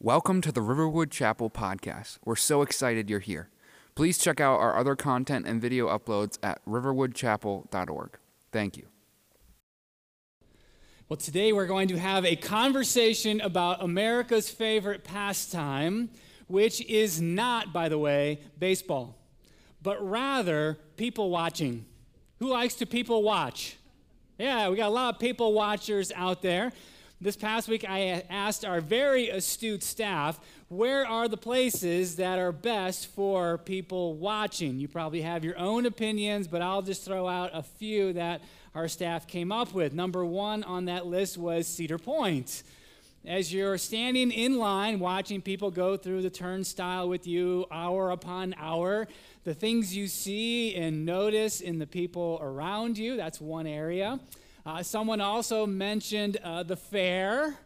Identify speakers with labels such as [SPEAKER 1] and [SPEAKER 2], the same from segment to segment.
[SPEAKER 1] Welcome to the Riverwood Chapel podcast. We're so excited you're here. Please check out our other content and video uploads at riverwoodchapel.org. Thank you.
[SPEAKER 2] Well, today we're going to have a conversation about America's favorite pastime, which is not, by the way, baseball, but rather people watching. Who likes to people watch? Yeah, we got a lot of people watchers out there. This past week, I asked our very astute staff, where are the places that are best for people watching? You probably have your own opinions, but I'll just throw out a few that our staff came up with. Number one on that list was Cedar Point. As you're standing in line watching people go through the turnstile with you hour upon hour, the things you see and notice in the people around you, that's one area. Uh, someone also mentioned uh, the fair.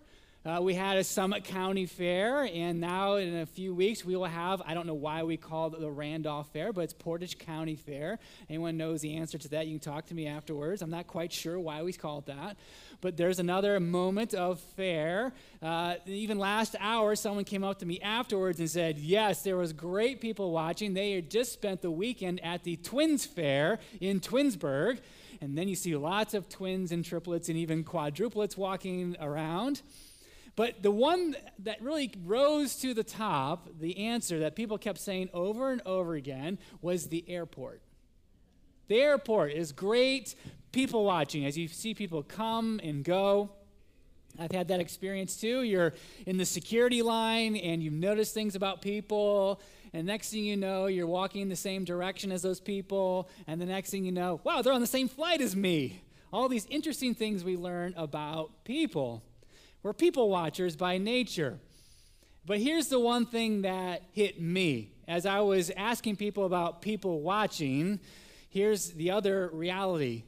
[SPEAKER 2] Uh, we had a Summit County Fair, and now in a few weeks we will have, I don't know why we call it the Randolph Fair, but it's Portage County Fair. Anyone knows the answer to that, you can talk to me afterwards. I'm not quite sure why we call it that. But there's another moment of fair. Uh, even last hour, someone came up to me afterwards and said, Yes, there was great people watching. They had just spent the weekend at the Twins Fair in Twinsburg and then you see lots of twins and triplets and even quadruplets walking around. But the one that really rose to the top, the answer that people kept saying over and over again, was the airport. The airport is great people watching as you see people come and go. I've had that experience too. You're in the security line and you notice things about people and next thing you know, you're walking in the same direction as those people, and the next thing you know, wow, they're on the same flight as me. All these interesting things we learn about people. We're people watchers by nature. But here's the one thing that hit me. As I was asking people about people watching, here's the other reality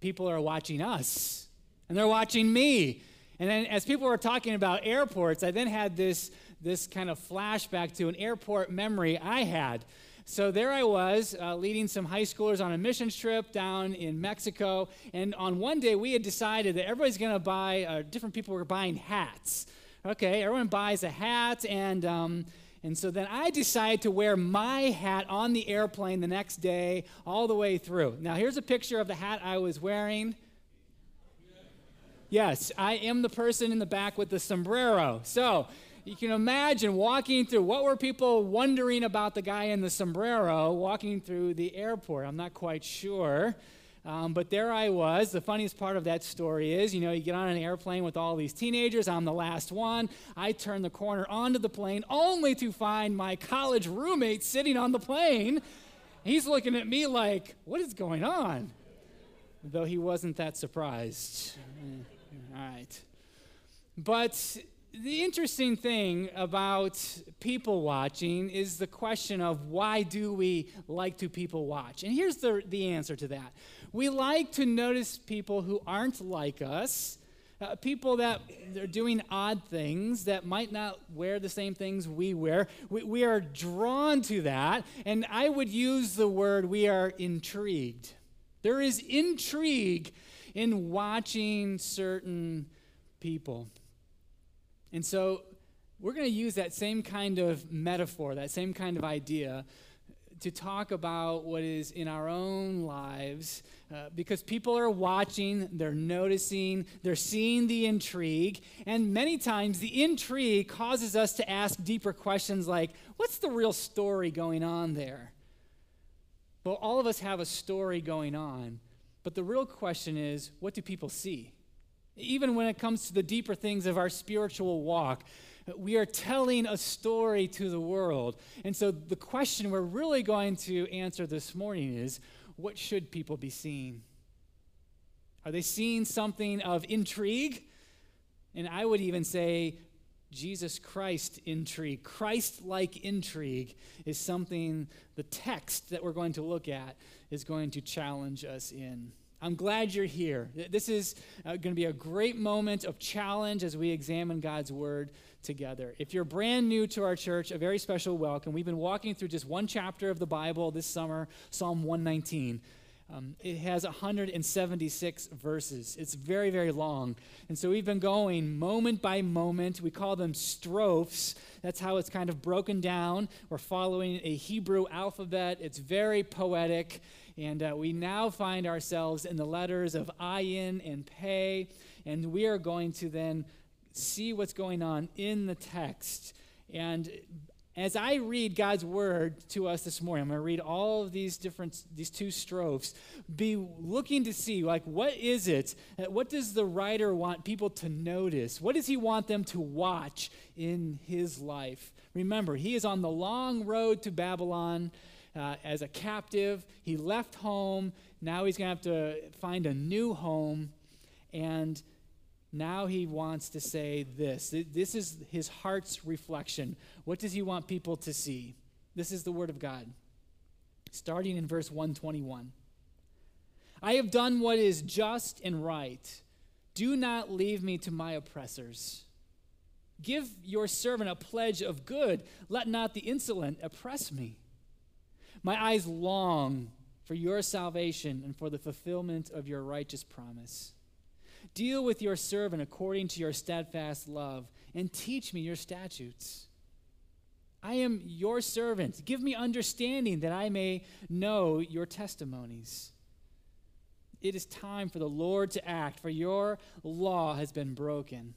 [SPEAKER 2] people are watching us, and they're watching me. And then as people were talking about airports, I then had this this kind of flashback to an airport memory I had. So there I was, uh, leading some high schoolers on a mission trip down in Mexico. And on one day, we had decided that everybody's going to buy, uh, different people were buying hats. Okay, everyone buys a hat. And, um, and so then I decided to wear my hat on the airplane the next day, all the way through. Now, here's a picture of the hat I was wearing. Yes, I am the person in the back with the sombrero. So, you can imagine walking through what were people wondering about the guy in the sombrero walking through the airport? I'm not quite sure. Um, but there I was. The funniest part of that story is, you know, you get on an airplane with all these teenagers. I'm the last one. I turn the corner onto the plane only to find my college roommate sitting on the plane. He's looking at me like, what is going on? Though he wasn't that surprised. All right. But the interesting thing about people watching is the question of why do we like to people watch? And here's the, the answer to that. We like to notice people who aren't like us, uh, people that are doing odd things that might not wear the same things we wear. We, we are drawn to that, and I would use the word we are intrigued. There is intrigue in watching certain people. And so we're going to use that same kind of metaphor, that same kind of idea to talk about what is in our own lives uh, because people are watching, they're noticing, they're seeing the intrigue, and many times the intrigue causes us to ask deeper questions like, what's the real story going on there? Well, all of us have a story going on, but the real question is, what do people see? Even when it comes to the deeper things of our spiritual walk, we are telling a story to the world. And so the question we're really going to answer this morning is what should people be seeing? Are they seeing something of intrigue? And I would even say Jesus Christ intrigue. Christ like intrigue is something the text that we're going to look at is going to challenge us in. I'm glad you're here. This is uh, going to be a great moment of challenge as we examine God's Word together. If you're brand new to our church, a very special welcome. We've been walking through just one chapter of the Bible this summer, Psalm 119. Um, it has 176 verses. It's very, very long. And so we've been going moment by moment. We call them strophes. That's how it's kind of broken down. We're following a Hebrew alphabet. It's very poetic. And uh, we now find ourselves in the letters of ayin and pei. And we are going to then see what's going on in the text. And as I read God's word to us this morning, I'm going to read all of these different, these two strophes, be looking to see, like, what is it? What does the writer want people to notice? What does he want them to watch in his life? Remember, he is on the long road to Babylon uh, as a captive. He left home. Now he's going to have to find a new home. And now he wants to say this. This is his heart's reflection. What does he want people to see? This is the word of God. Starting in verse 121. I have done what is just and right. Do not leave me to my oppressors. Give your servant a pledge of good. Let not the insolent oppress me. My eyes long for your salvation and for the fulfillment of your righteous promise. Deal with your servant according to your steadfast love, and teach me your statutes. I am your servant. Give me understanding that I may know your testimonies. It is time for the Lord to act, for your law has been broken.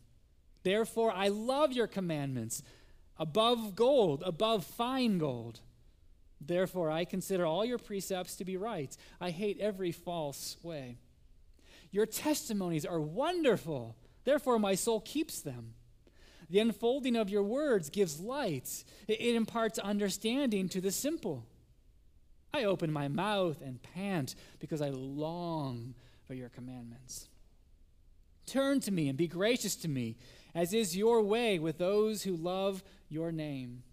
[SPEAKER 2] Therefore, I love your commandments above gold, above fine gold. Therefore, I consider all your precepts to be right. I hate every false way. Your testimonies are wonderful. Therefore, my soul keeps them. The unfolding of your words gives light, it imparts understanding to the simple. I open my mouth and pant because I long for your commandments. Turn to me and be gracious to me, as is your way with those who love your name.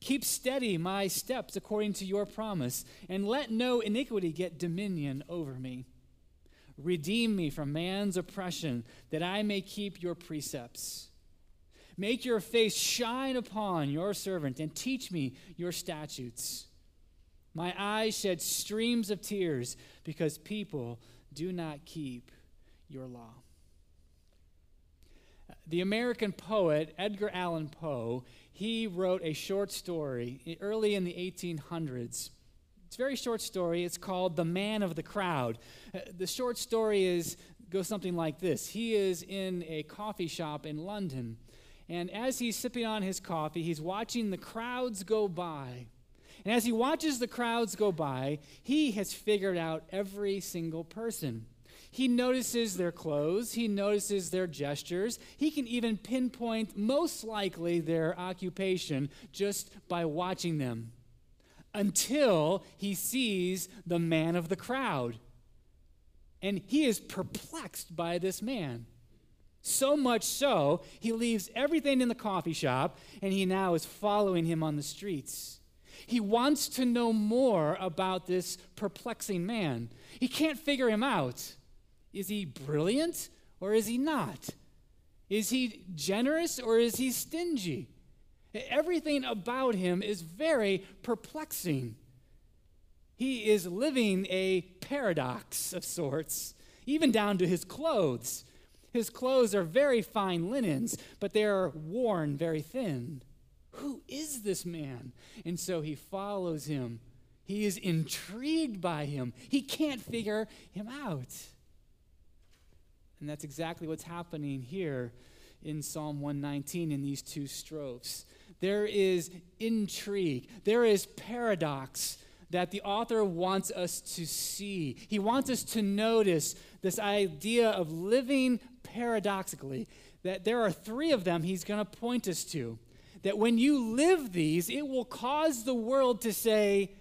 [SPEAKER 2] Keep steady my steps according to your promise, and let no iniquity get dominion over me. Redeem me from man's oppression, that I may keep your precepts. Make your face shine upon your servant, and teach me your statutes. My eyes shed streams of tears because people do not keep your law. The American poet Edgar Allan Poe, he wrote a short story early in the 1800s it's a very short story. It's called The Man of the Crowd. Uh, the short story is goes something like this. He is in a coffee shop in London, and as he's sipping on his coffee, he's watching the crowds go by. And as he watches the crowds go by, he has figured out every single person. He notices their clothes, he notices their gestures, he can even pinpoint most likely their occupation just by watching them until he sees the man of the crowd. And he is perplexed by this man. So much so, he leaves everything in the coffee shop and he now is following him on the streets. He wants to know more about this perplexing man. He can't figure him out. Is he brilliant or is he not? Is he generous or is he stingy? Everything about him is very perplexing. He is living a paradox of sorts, even down to his clothes. His clothes are very fine linens, but they are worn very thin. Who is this man? And so he follows him. He is intrigued by him. He can't figure him out. And that's exactly what's happening here in Psalm 119 in these two strophes. There is intrigue, there is paradox that the author wants us to see. He wants us to notice this idea of living paradoxically, that there are three of them he's going to point us to. That when you live these, it will cause the world to say,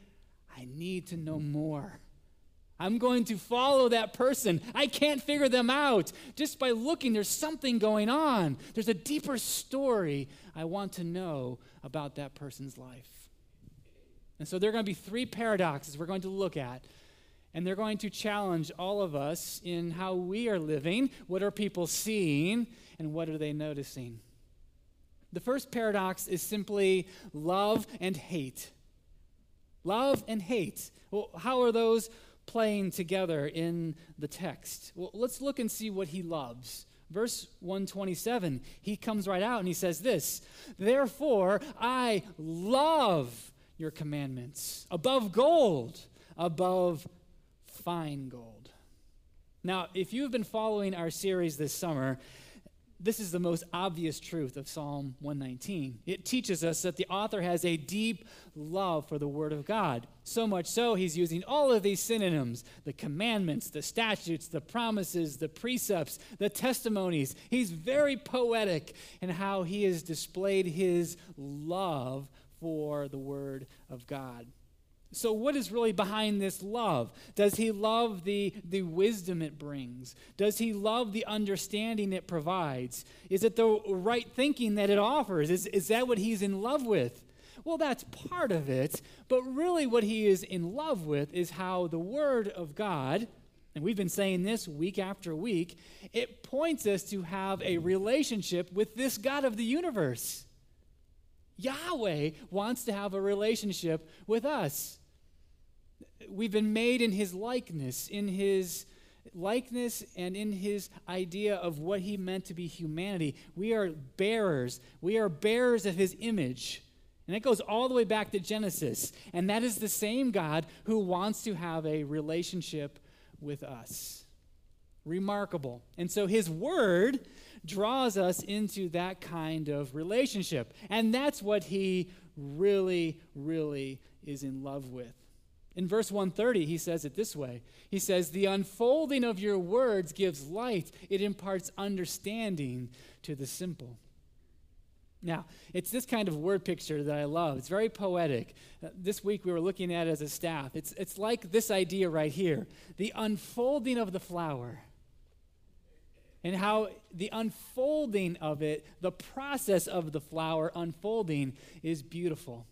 [SPEAKER 2] I need to know more. I'm going to follow that person. I can't figure them out. Just by looking, there's something going on. There's a deeper story I want to know about that person's life. And so there are going to be three paradoxes we're going to look at. And they're going to challenge all of us in how we are living. What are people seeing? And what are they noticing? The first paradox is simply love and hate. Love and hate. Well, how are those playing together in the text? Well, let's look and see what he loves. Verse 127, he comes right out and he says this Therefore, I love your commandments above gold, above fine gold. Now, if you've been following our series this summer, this is the most obvious truth of Psalm 119. It teaches us that the author has a deep love for the Word of God. So much so, he's using all of these synonyms the commandments, the statutes, the promises, the precepts, the testimonies. He's very poetic in how he has displayed his love for the Word of God. So, what is really behind this love? Does he love the, the wisdom it brings? Does he love the understanding it provides? Is it the right thinking that it offers? Is, is that what he's in love with? Well, that's part of it, but really what he is in love with is how the Word of God, and we've been saying this week after week, it points us to have a relationship with this God of the universe. Yahweh wants to have a relationship with us we've been made in his likeness, in his likeness and in his idea of what he meant to be humanity. We are bearers. We are bearers of his image. And it goes all the way back to Genesis. And that is the same God who wants to have a relationship with us. Remarkable. And so his word draws us into that kind of relationship. And that's what he really, really is in love with. In verse 130, he says it this way He says, The unfolding of your words gives light, it imparts understanding to the simple. Now, it's this kind of word picture that I love. It's very poetic. Uh, this week we were looking at it as a staff. It's, it's like this idea right here the unfolding of the flower. And how the unfolding of it, the process of the flower unfolding, is beautiful.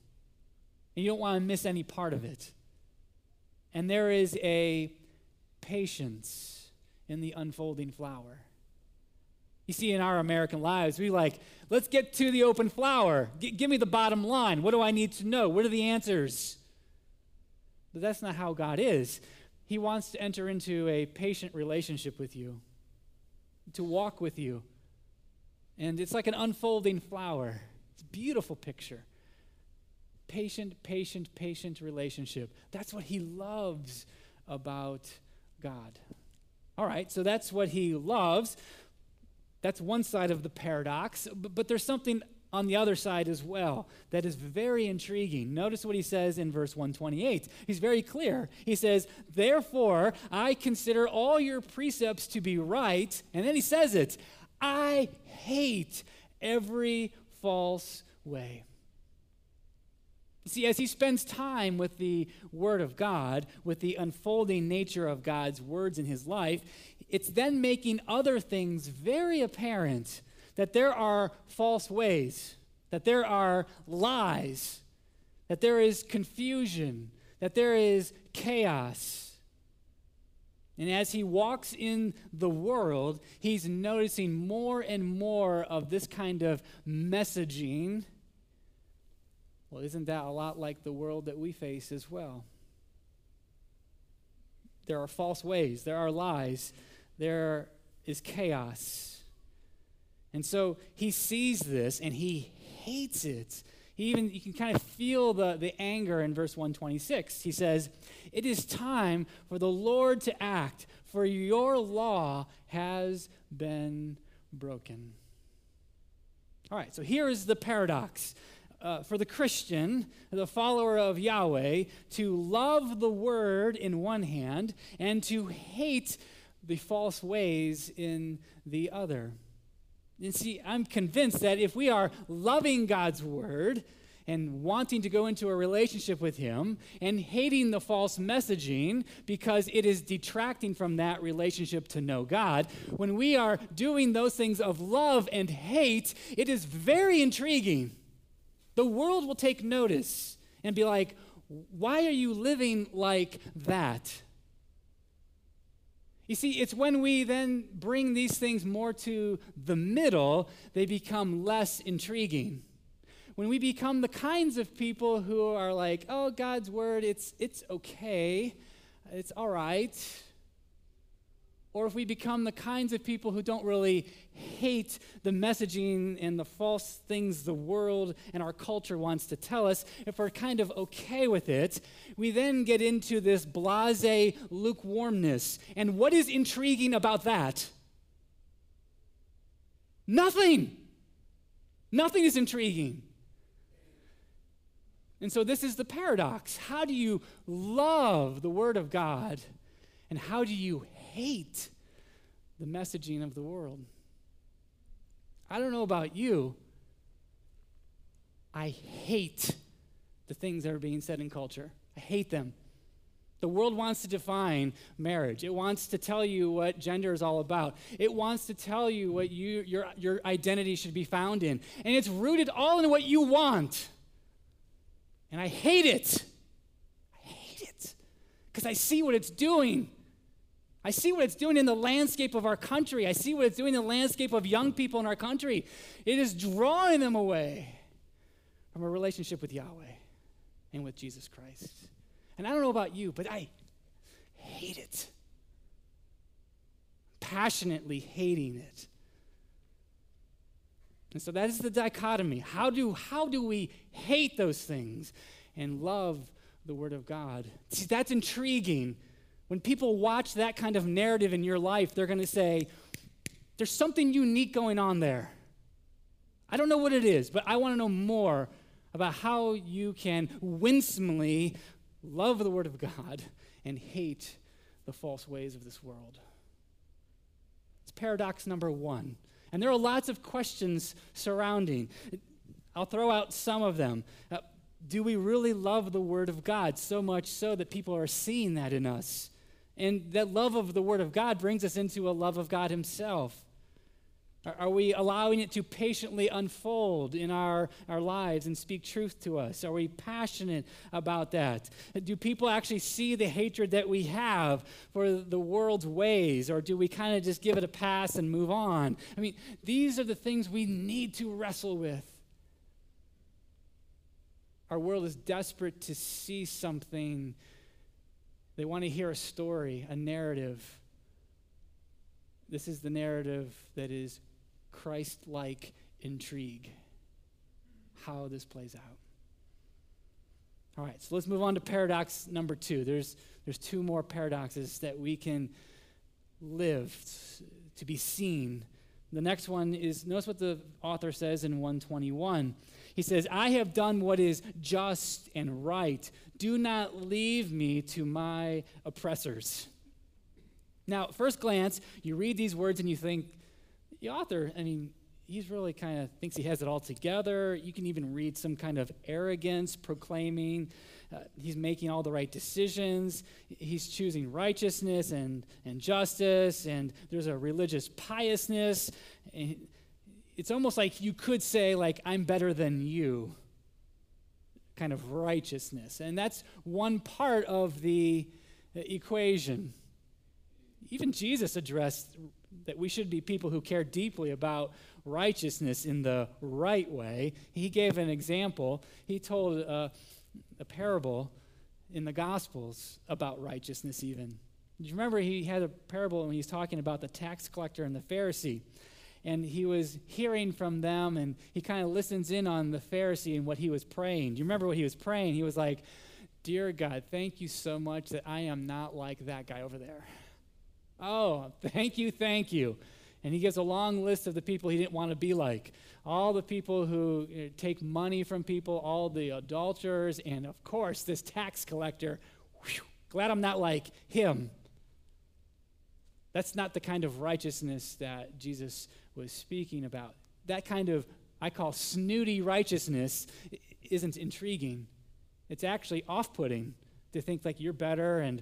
[SPEAKER 2] And you don't want to miss any part of it. And there is a patience in the unfolding flower. You see, in our American lives, we like, let's get to the open flower. G- give me the bottom line. What do I need to know? What are the answers? But that's not how God is. He wants to enter into a patient relationship with you, to walk with you. And it's like an unfolding flower. It's a beautiful picture patient, patient, patient relationship. That's what he loves about God. All right, so that's what he loves. That's one side of the paradox, but, but there's something on the other side as well that is very intriguing. Notice what he says in verse 128. He's very clear. He says, Therefore, I consider all your precepts to be right. And then he says it I hate every false way. See, as he spends time with the Word of God, with the unfolding nature of God's words in his life, it's then making other things very apparent that there are false ways, that there are lies, that there is confusion, that there is chaos. And as he walks in the world, he's noticing more and more of this kind of messaging well, isn't that a lot like the world that we face as well? There are false ways, there are lies, there is chaos. And so he sees this and he hates it. He even you can kind of feel the, the anger in verse 126. He says, It is time for the Lord to act, for your law has been broken. All right, so here is the paradox uh, for the Christian, the follower of Yahweh, to love the word in one hand and to hate the false ways in the other. And see, I'm convinced that if we are loving God's word, and wanting to go into a relationship with Him and hating the false messaging because it is detracting from that relationship to know God, when we are doing those things of love and hate, it is very intriguing the world will take notice and be like, why are you living like that? You see, it's when we then bring these things more to the middle, they become less intriguing. When we become the kinds of people who are like, oh, God's word, it's, it's okay. it's all right. Or if we become the kinds of people who don't really hate the messaging and the false things the world and our culture wants to tell us, if we're kind of okay with it, we then get into this blase lukewarmness. And what is intriguing about that? Nothing. Nothing is intriguing. And so, this is the paradox. How do you love the Word of God, and how do you hate the messaging of the world? I don't know about you. I hate the things that are being said in culture. I hate them. The world wants to define marriage. It wants to tell you what gender is all about. It wants to tell you what you, your, your identity should be found in. And it's rooted all in what you want. And I hate it. I hate it because I see what it's doing. I see what it's doing in the landscape of our country. I see what it's doing in the landscape of young people in our country. It is drawing them away from a relationship with Yahweh and with Jesus Christ. And I don't know about you, but I hate it. Passionately hating it. And so that is the dichotomy. How do, how do we hate those things and love the Word of God? See, that's intriguing. When people watch that kind of narrative in your life, they're going to say, there's something unique going on there. I don't know what it is, but I want to know more about how you can winsomely love the Word of God and hate the false ways of this world. It's paradox number one. And there are lots of questions surrounding. I'll throw out some of them. Uh, do we really love the Word of God so much so that people are seeing that in us? And that love of the Word of God brings us into a love of God Himself. Are we allowing it to patiently unfold in our, our lives and speak truth to us? Are we passionate about that? Do people actually see the hatred that we have for the world's ways, or do we kind of just give it a pass and move on? I mean, these are the things we need to wrestle with. Our world is desperate to see something. They want to hear a story, a narrative. This is the narrative that is Christ like intrigue how this plays out. All right, so let's move on to paradox number two. There's, there's two more paradoxes that we can live to be seen. The next one is notice what the author says in 121. He says, I have done what is just and right. Do not leave me to my oppressors. Now, first glance, you read these words and you think, the author, I mean, he's really kind of thinks he has it all together. You can even read some kind of arrogance proclaiming uh, he's making all the right decisions. He's choosing righteousness and, and justice, and there's a religious piousness. And it's almost like you could say, like, I'm better than you kind of righteousness. And that's one part of the equation. Even Jesus addressed that we should be people who care deeply about righteousness in the right way. He gave an example. He told uh, a parable in the Gospels about righteousness, even. Do you remember he had a parable when he was talking about the tax collector and the Pharisee? And he was hearing from them, and he kind of listens in on the Pharisee and what he was praying. Do you remember what he was praying? He was like, Dear God, thank you so much that I am not like that guy over there. Oh, thank you, thank you. And he gives a long list of the people he didn't want to be like. All the people who you know, take money from people, all the adulterers, and of course, this tax collector. Whew, glad I'm not like him. That's not the kind of righteousness that Jesus was speaking about. That kind of, I call snooty righteousness, isn't intriguing. It's actually off putting to think like you're better and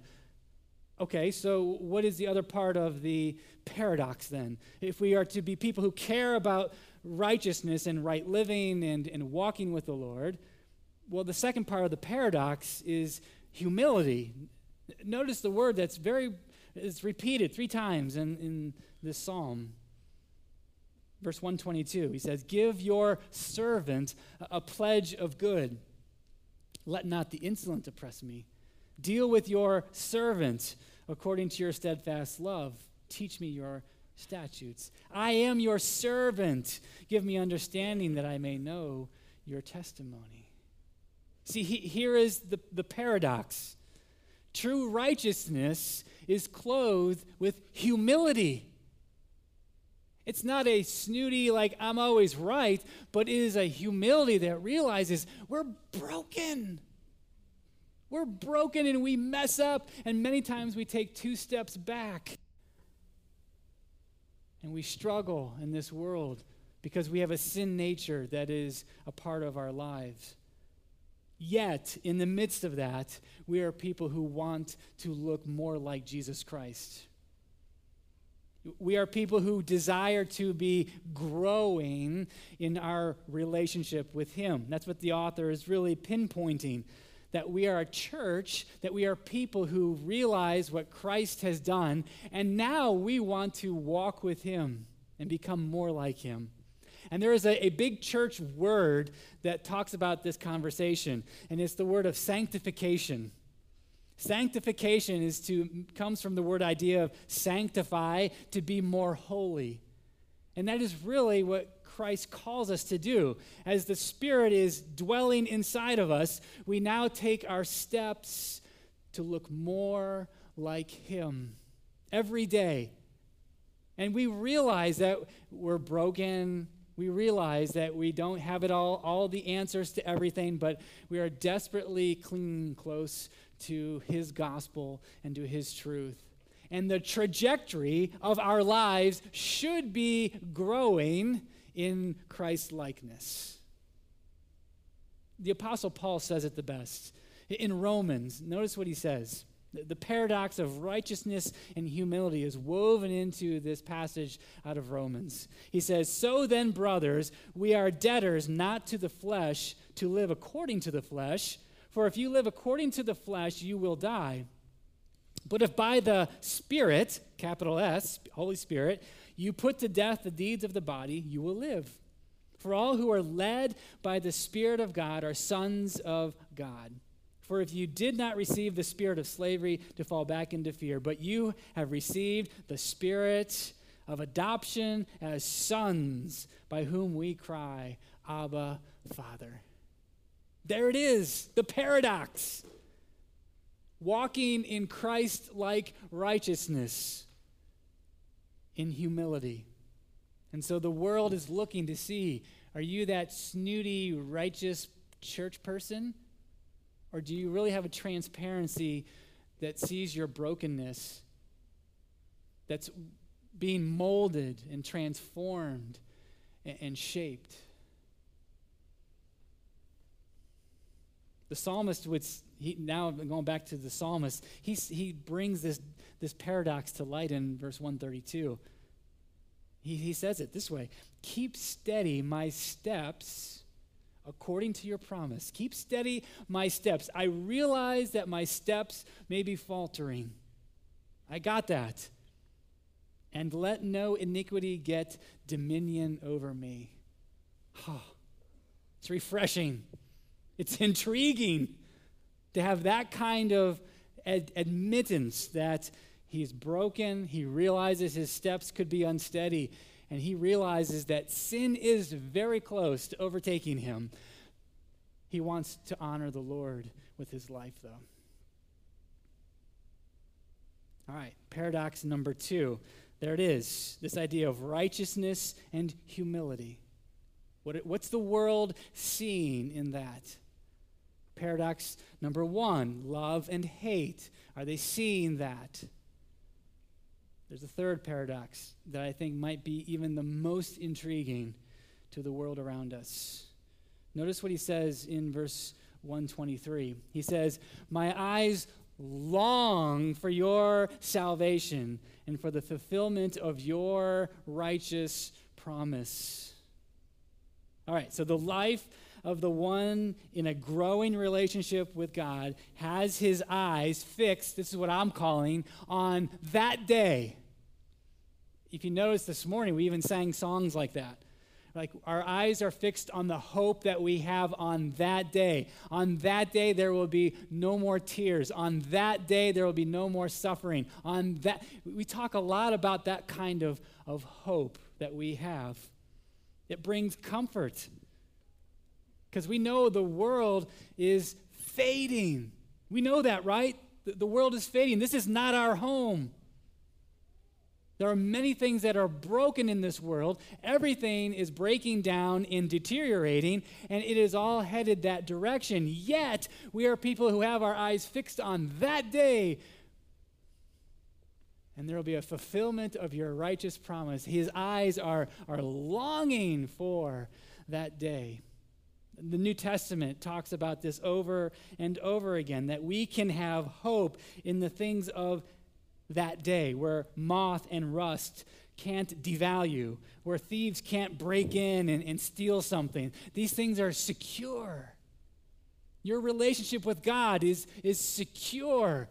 [SPEAKER 2] Okay, so what is the other part of the paradox then? If we are to be people who care about righteousness and right living and, and walking with the Lord, well, the second part of the paradox is humility. Notice the word that's very, it's repeated three times in, in this psalm. Verse 122, he says, Give your servant a pledge of good. Let not the insolent oppress me Deal with your servant according to your steadfast love. Teach me your statutes. I am your servant. Give me understanding that I may know your testimony. See, he, here is the, the paradox true righteousness is clothed with humility. It's not a snooty, like, I'm always right, but it is a humility that realizes we're broken. We're broken and we mess up, and many times we take two steps back. And we struggle in this world because we have a sin nature that is a part of our lives. Yet, in the midst of that, we are people who want to look more like Jesus Christ. We are people who desire to be growing in our relationship with Him. That's what the author is really pinpointing. That we are a church, that we are people who realize what Christ has done, and now we want to walk with Him and become more like Him. And there is a, a big church word that talks about this conversation, and it's the word of sanctification. Sanctification is to comes from the word idea of sanctify, to be more holy. And that is really what Christ calls us to do. As the Spirit is dwelling inside of us, we now take our steps to look more like Him every day. And we realize that we're broken. We realize that we don't have it all, all the answers to everything, but we are desperately clinging close to his gospel and to his truth. And the trajectory of our lives should be growing in Christ likeness. The Apostle Paul says it the best. In Romans, notice what he says. The paradox of righteousness and humility is woven into this passage out of Romans. He says, So then, brothers, we are debtors not to the flesh to live according to the flesh. For if you live according to the flesh, you will die. But if by the Spirit, capital S, Holy Spirit, you put to death the deeds of the body, you will live. For all who are led by the Spirit of God are sons of God. For if you did not receive the spirit of slavery to fall back into fear, but you have received the spirit of adoption as sons, by whom we cry, Abba, Father. There it is, the paradox. Walking in Christ like righteousness, in humility. And so the world is looking to see are you that snooty, righteous church person? Or do you really have a transparency that sees your brokenness, that's being molded and transformed and, and shaped? The psalmist would, he, now going back to the psalmist, he, he brings this, this paradox to light in verse 132. He, he says it this way Keep steady my steps according to your promise. Keep steady my steps. I realize that my steps may be faltering. I got that. And let no iniquity get dominion over me. Oh, it's refreshing. It's intriguing to have that kind of ad- admittance that he's broken, he realizes his steps could be unsteady, and he realizes that sin is very close to overtaking him. He wants to honor the Lord with his life, though. All right, paradox number two. There it is this idea of righteousness and humility. What, what's the world seeing in that? Paradox number one love and hate. Are they seeing that? There's a third paradox that I think might be even the most intriguing to the world around us. Notice what he says in verse 123. He says, My eyes long for your salvation and for the fulfillment of your righteous promise. All right, so the life of the one in a growing relationship with God has his eyes fixed, this is what I'm calling, on that day. If you notice this morning, we even sang songs like that. Like our eyes are fixed on the hope that we have on that day. On that day, there will be no more tears. On that day, there will be no more suffering. On that, we talk a lot about that kind of, of hope that we have. It brings comfort because we know the world is fading. We know that, right? The, world is fading. This is not our home. There are many things that are broken in this world. Everything is breaking down and deteriorating, and it is all headed that direction. Yet, we are people who have our eyes fixed on that day. And there will be a fulfillment of your righteous promise. His eyes are, are longing for that day. The New Testament talks about this over and over again that we can have hope in the things of that day where moth and rust can't devalue, where thieves can't break in and, and steal something. These things are secure. Your relationship with God is, is secure.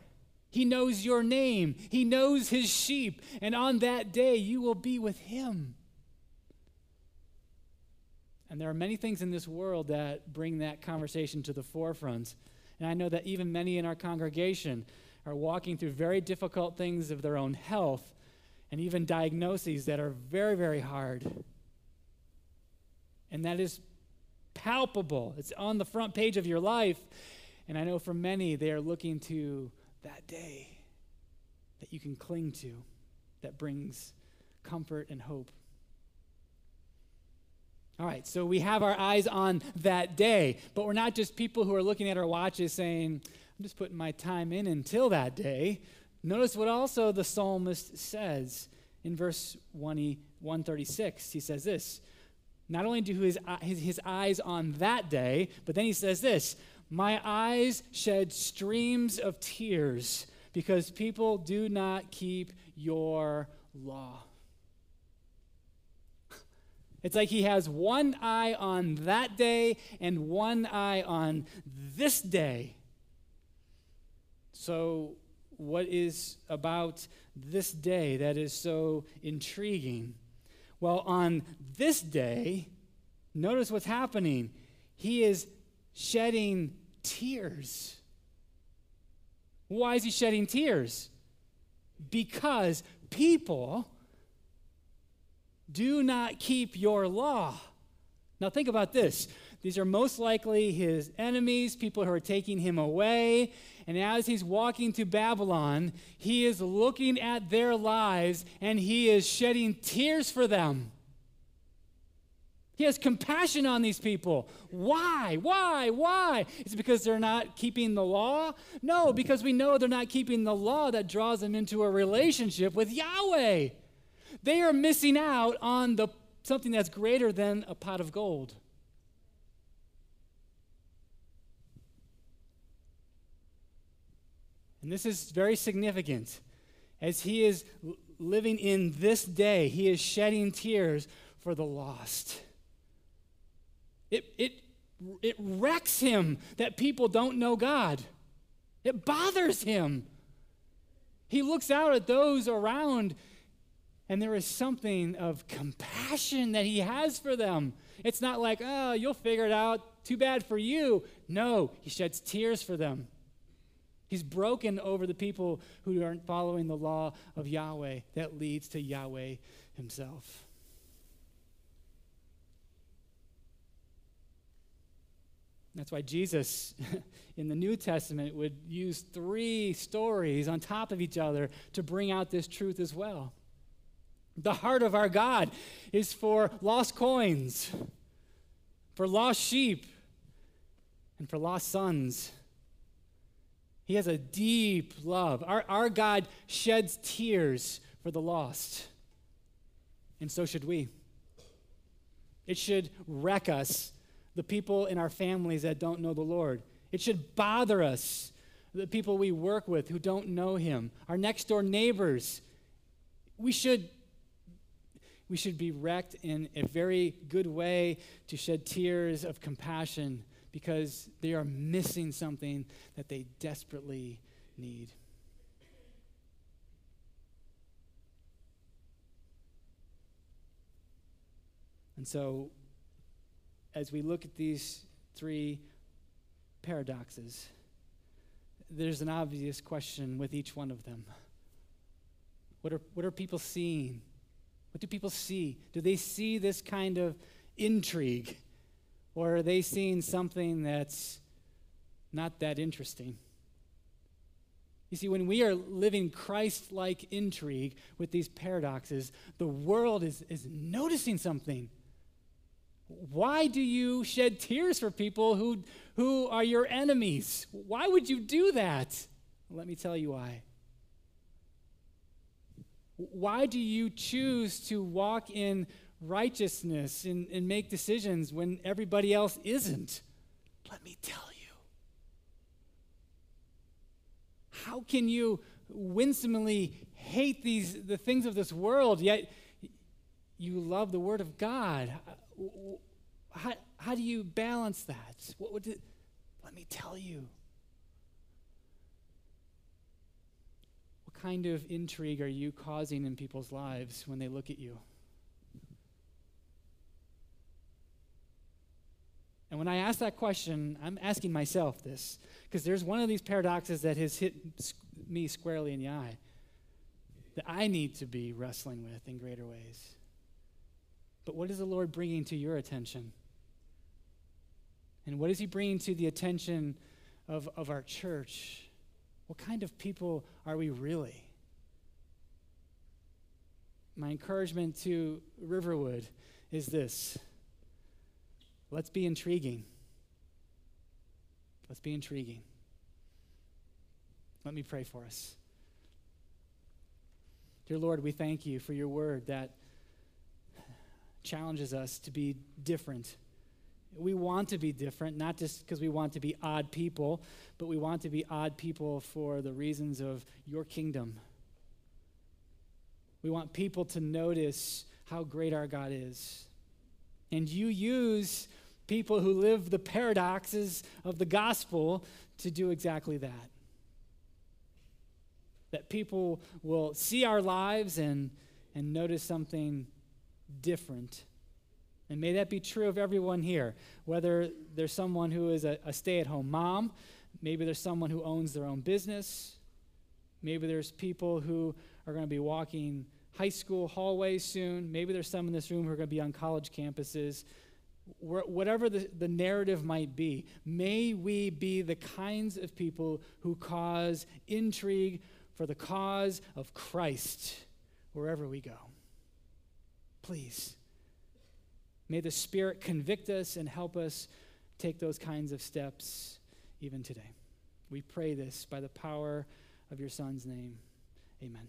[SPEAKER 2] He knows your name, He knows His sheep, and on that day you will be with Him. And there are many things in this world that bring that conversation to the forefront. And I know that even many in our congregation are walking through very difficult things of their own health and even diagnoses that are very, very hard. And that is palpable. It's on the front page of your life. And I know for many, they are looking to that day that you can cling to that brings comfort and hope. All right, so we have our eyes on that day, but we're not just people who are looking at our watches saying, I'm just putting my time in until that day. Notice what also the psalmist says in verse 136. He says this Not only do his, his, his eyes on that day, but then he says this My eyes shed streams of tears because people do not keep your law. It's like he has one eye on that day and one eye on this day. So, what is about this day that is so intriguing? Well, on this day, notice what's happening. He is shedding tears. Why is he shedding tears? Because people do not keep your law. Now, think about this. These are most likely his enemies, people who are taking him away. And as he's walking to Babylon, he is looking at their lives and he is shedding tears for them. He has compassion on these people. Why? Why? Why? Is it because they're not keeping the law? No, because we know they're not keeping the law that draws them into a relationship with Yahweh. They are missing out on the, something that's greater than a pot of gold. And this is very significant. As he is living in this day, he is shedding tears for the lost. It, it, it wrecks him that people don't know God, it bothers him. He looks out at those around, and there is something of compassion that he has for them. It's not like, oh, you'll figure it out. Too bad for you. No, he sheds tears for them. He's broken over the people who aren't following the law of Yahweh that leads to Yahweh himself. That's why Jesus in the New Testament would use three stories on top of each other to bring out this truth as well. The heart of our God is for lost coins, for lost sheep, and for lost sons. He has a deep love. Our, our God sheds tears for the lost, and so should we. It should wreck us, the people in our families that don't know the Lord. It should bother us, the people we work with who don't know Him, our next door neighbors. We should we should be wrecked in a very good way to shed tears of compassion because they are missing something that they desperately need. And so, as we look at these three paradoxes, there's an obvious question with each one of them. What are, what are people seeing? What do people see? Do they see this kind of intrigue? Or are they seeing something that's not that interesting? You see, when we are living Christ like intrigue with these paradoxes, the world is, is noticing something. Why do you shed tears for people who, who are your enemies? Why would you do that? Let me tell you why. Why do you choose to walk in righteousness and, and make decisions when everybody else isn't? Let me tell you. How can you winsomely hate these the things of this world yet you love the word of God? How, how do you balance that? What would it, let me tell you. Kind of intrigue are you causing in people's lives when they look at you? And when I ask that question, I'm asking myself this, because there's one of these paradoxes that has hit me squarely in the eye that I need to be wrestling with in greater ways. But what is the Lord bringing to your attention? And what is He bringing to the attention of, of our church? What kind of people are we really? My encouragement to Riverwood is this let's be intriguing. Let's be intriguing. Let me pray for us. Dear Lord, we thank you for your word that challenges us to be different. We want to be different, not just because we want to be odd people, but we want to be odd people for the reasons of your kingdom. We want people to notice how great our God is. And you use people who live the paradoxes of the gospel to do exactly that. That people will see our lives and, and notice something different. And may that be true of everyone here, whether there's someone who is a, a stay at home mom, maybe there's someone who owns their own business, maybe there's people who are going to be walking high school hallways soon, maybe there's some in this room who are going to be on college campuses. Whatever the, the narrative might be, may we be the kinds of people who cause intrigue for the cause of Christ wherever we go. Please. May the Spirit convict us and help us take those kinds of steps even today. We pray this by the power of your Son's name. Amen.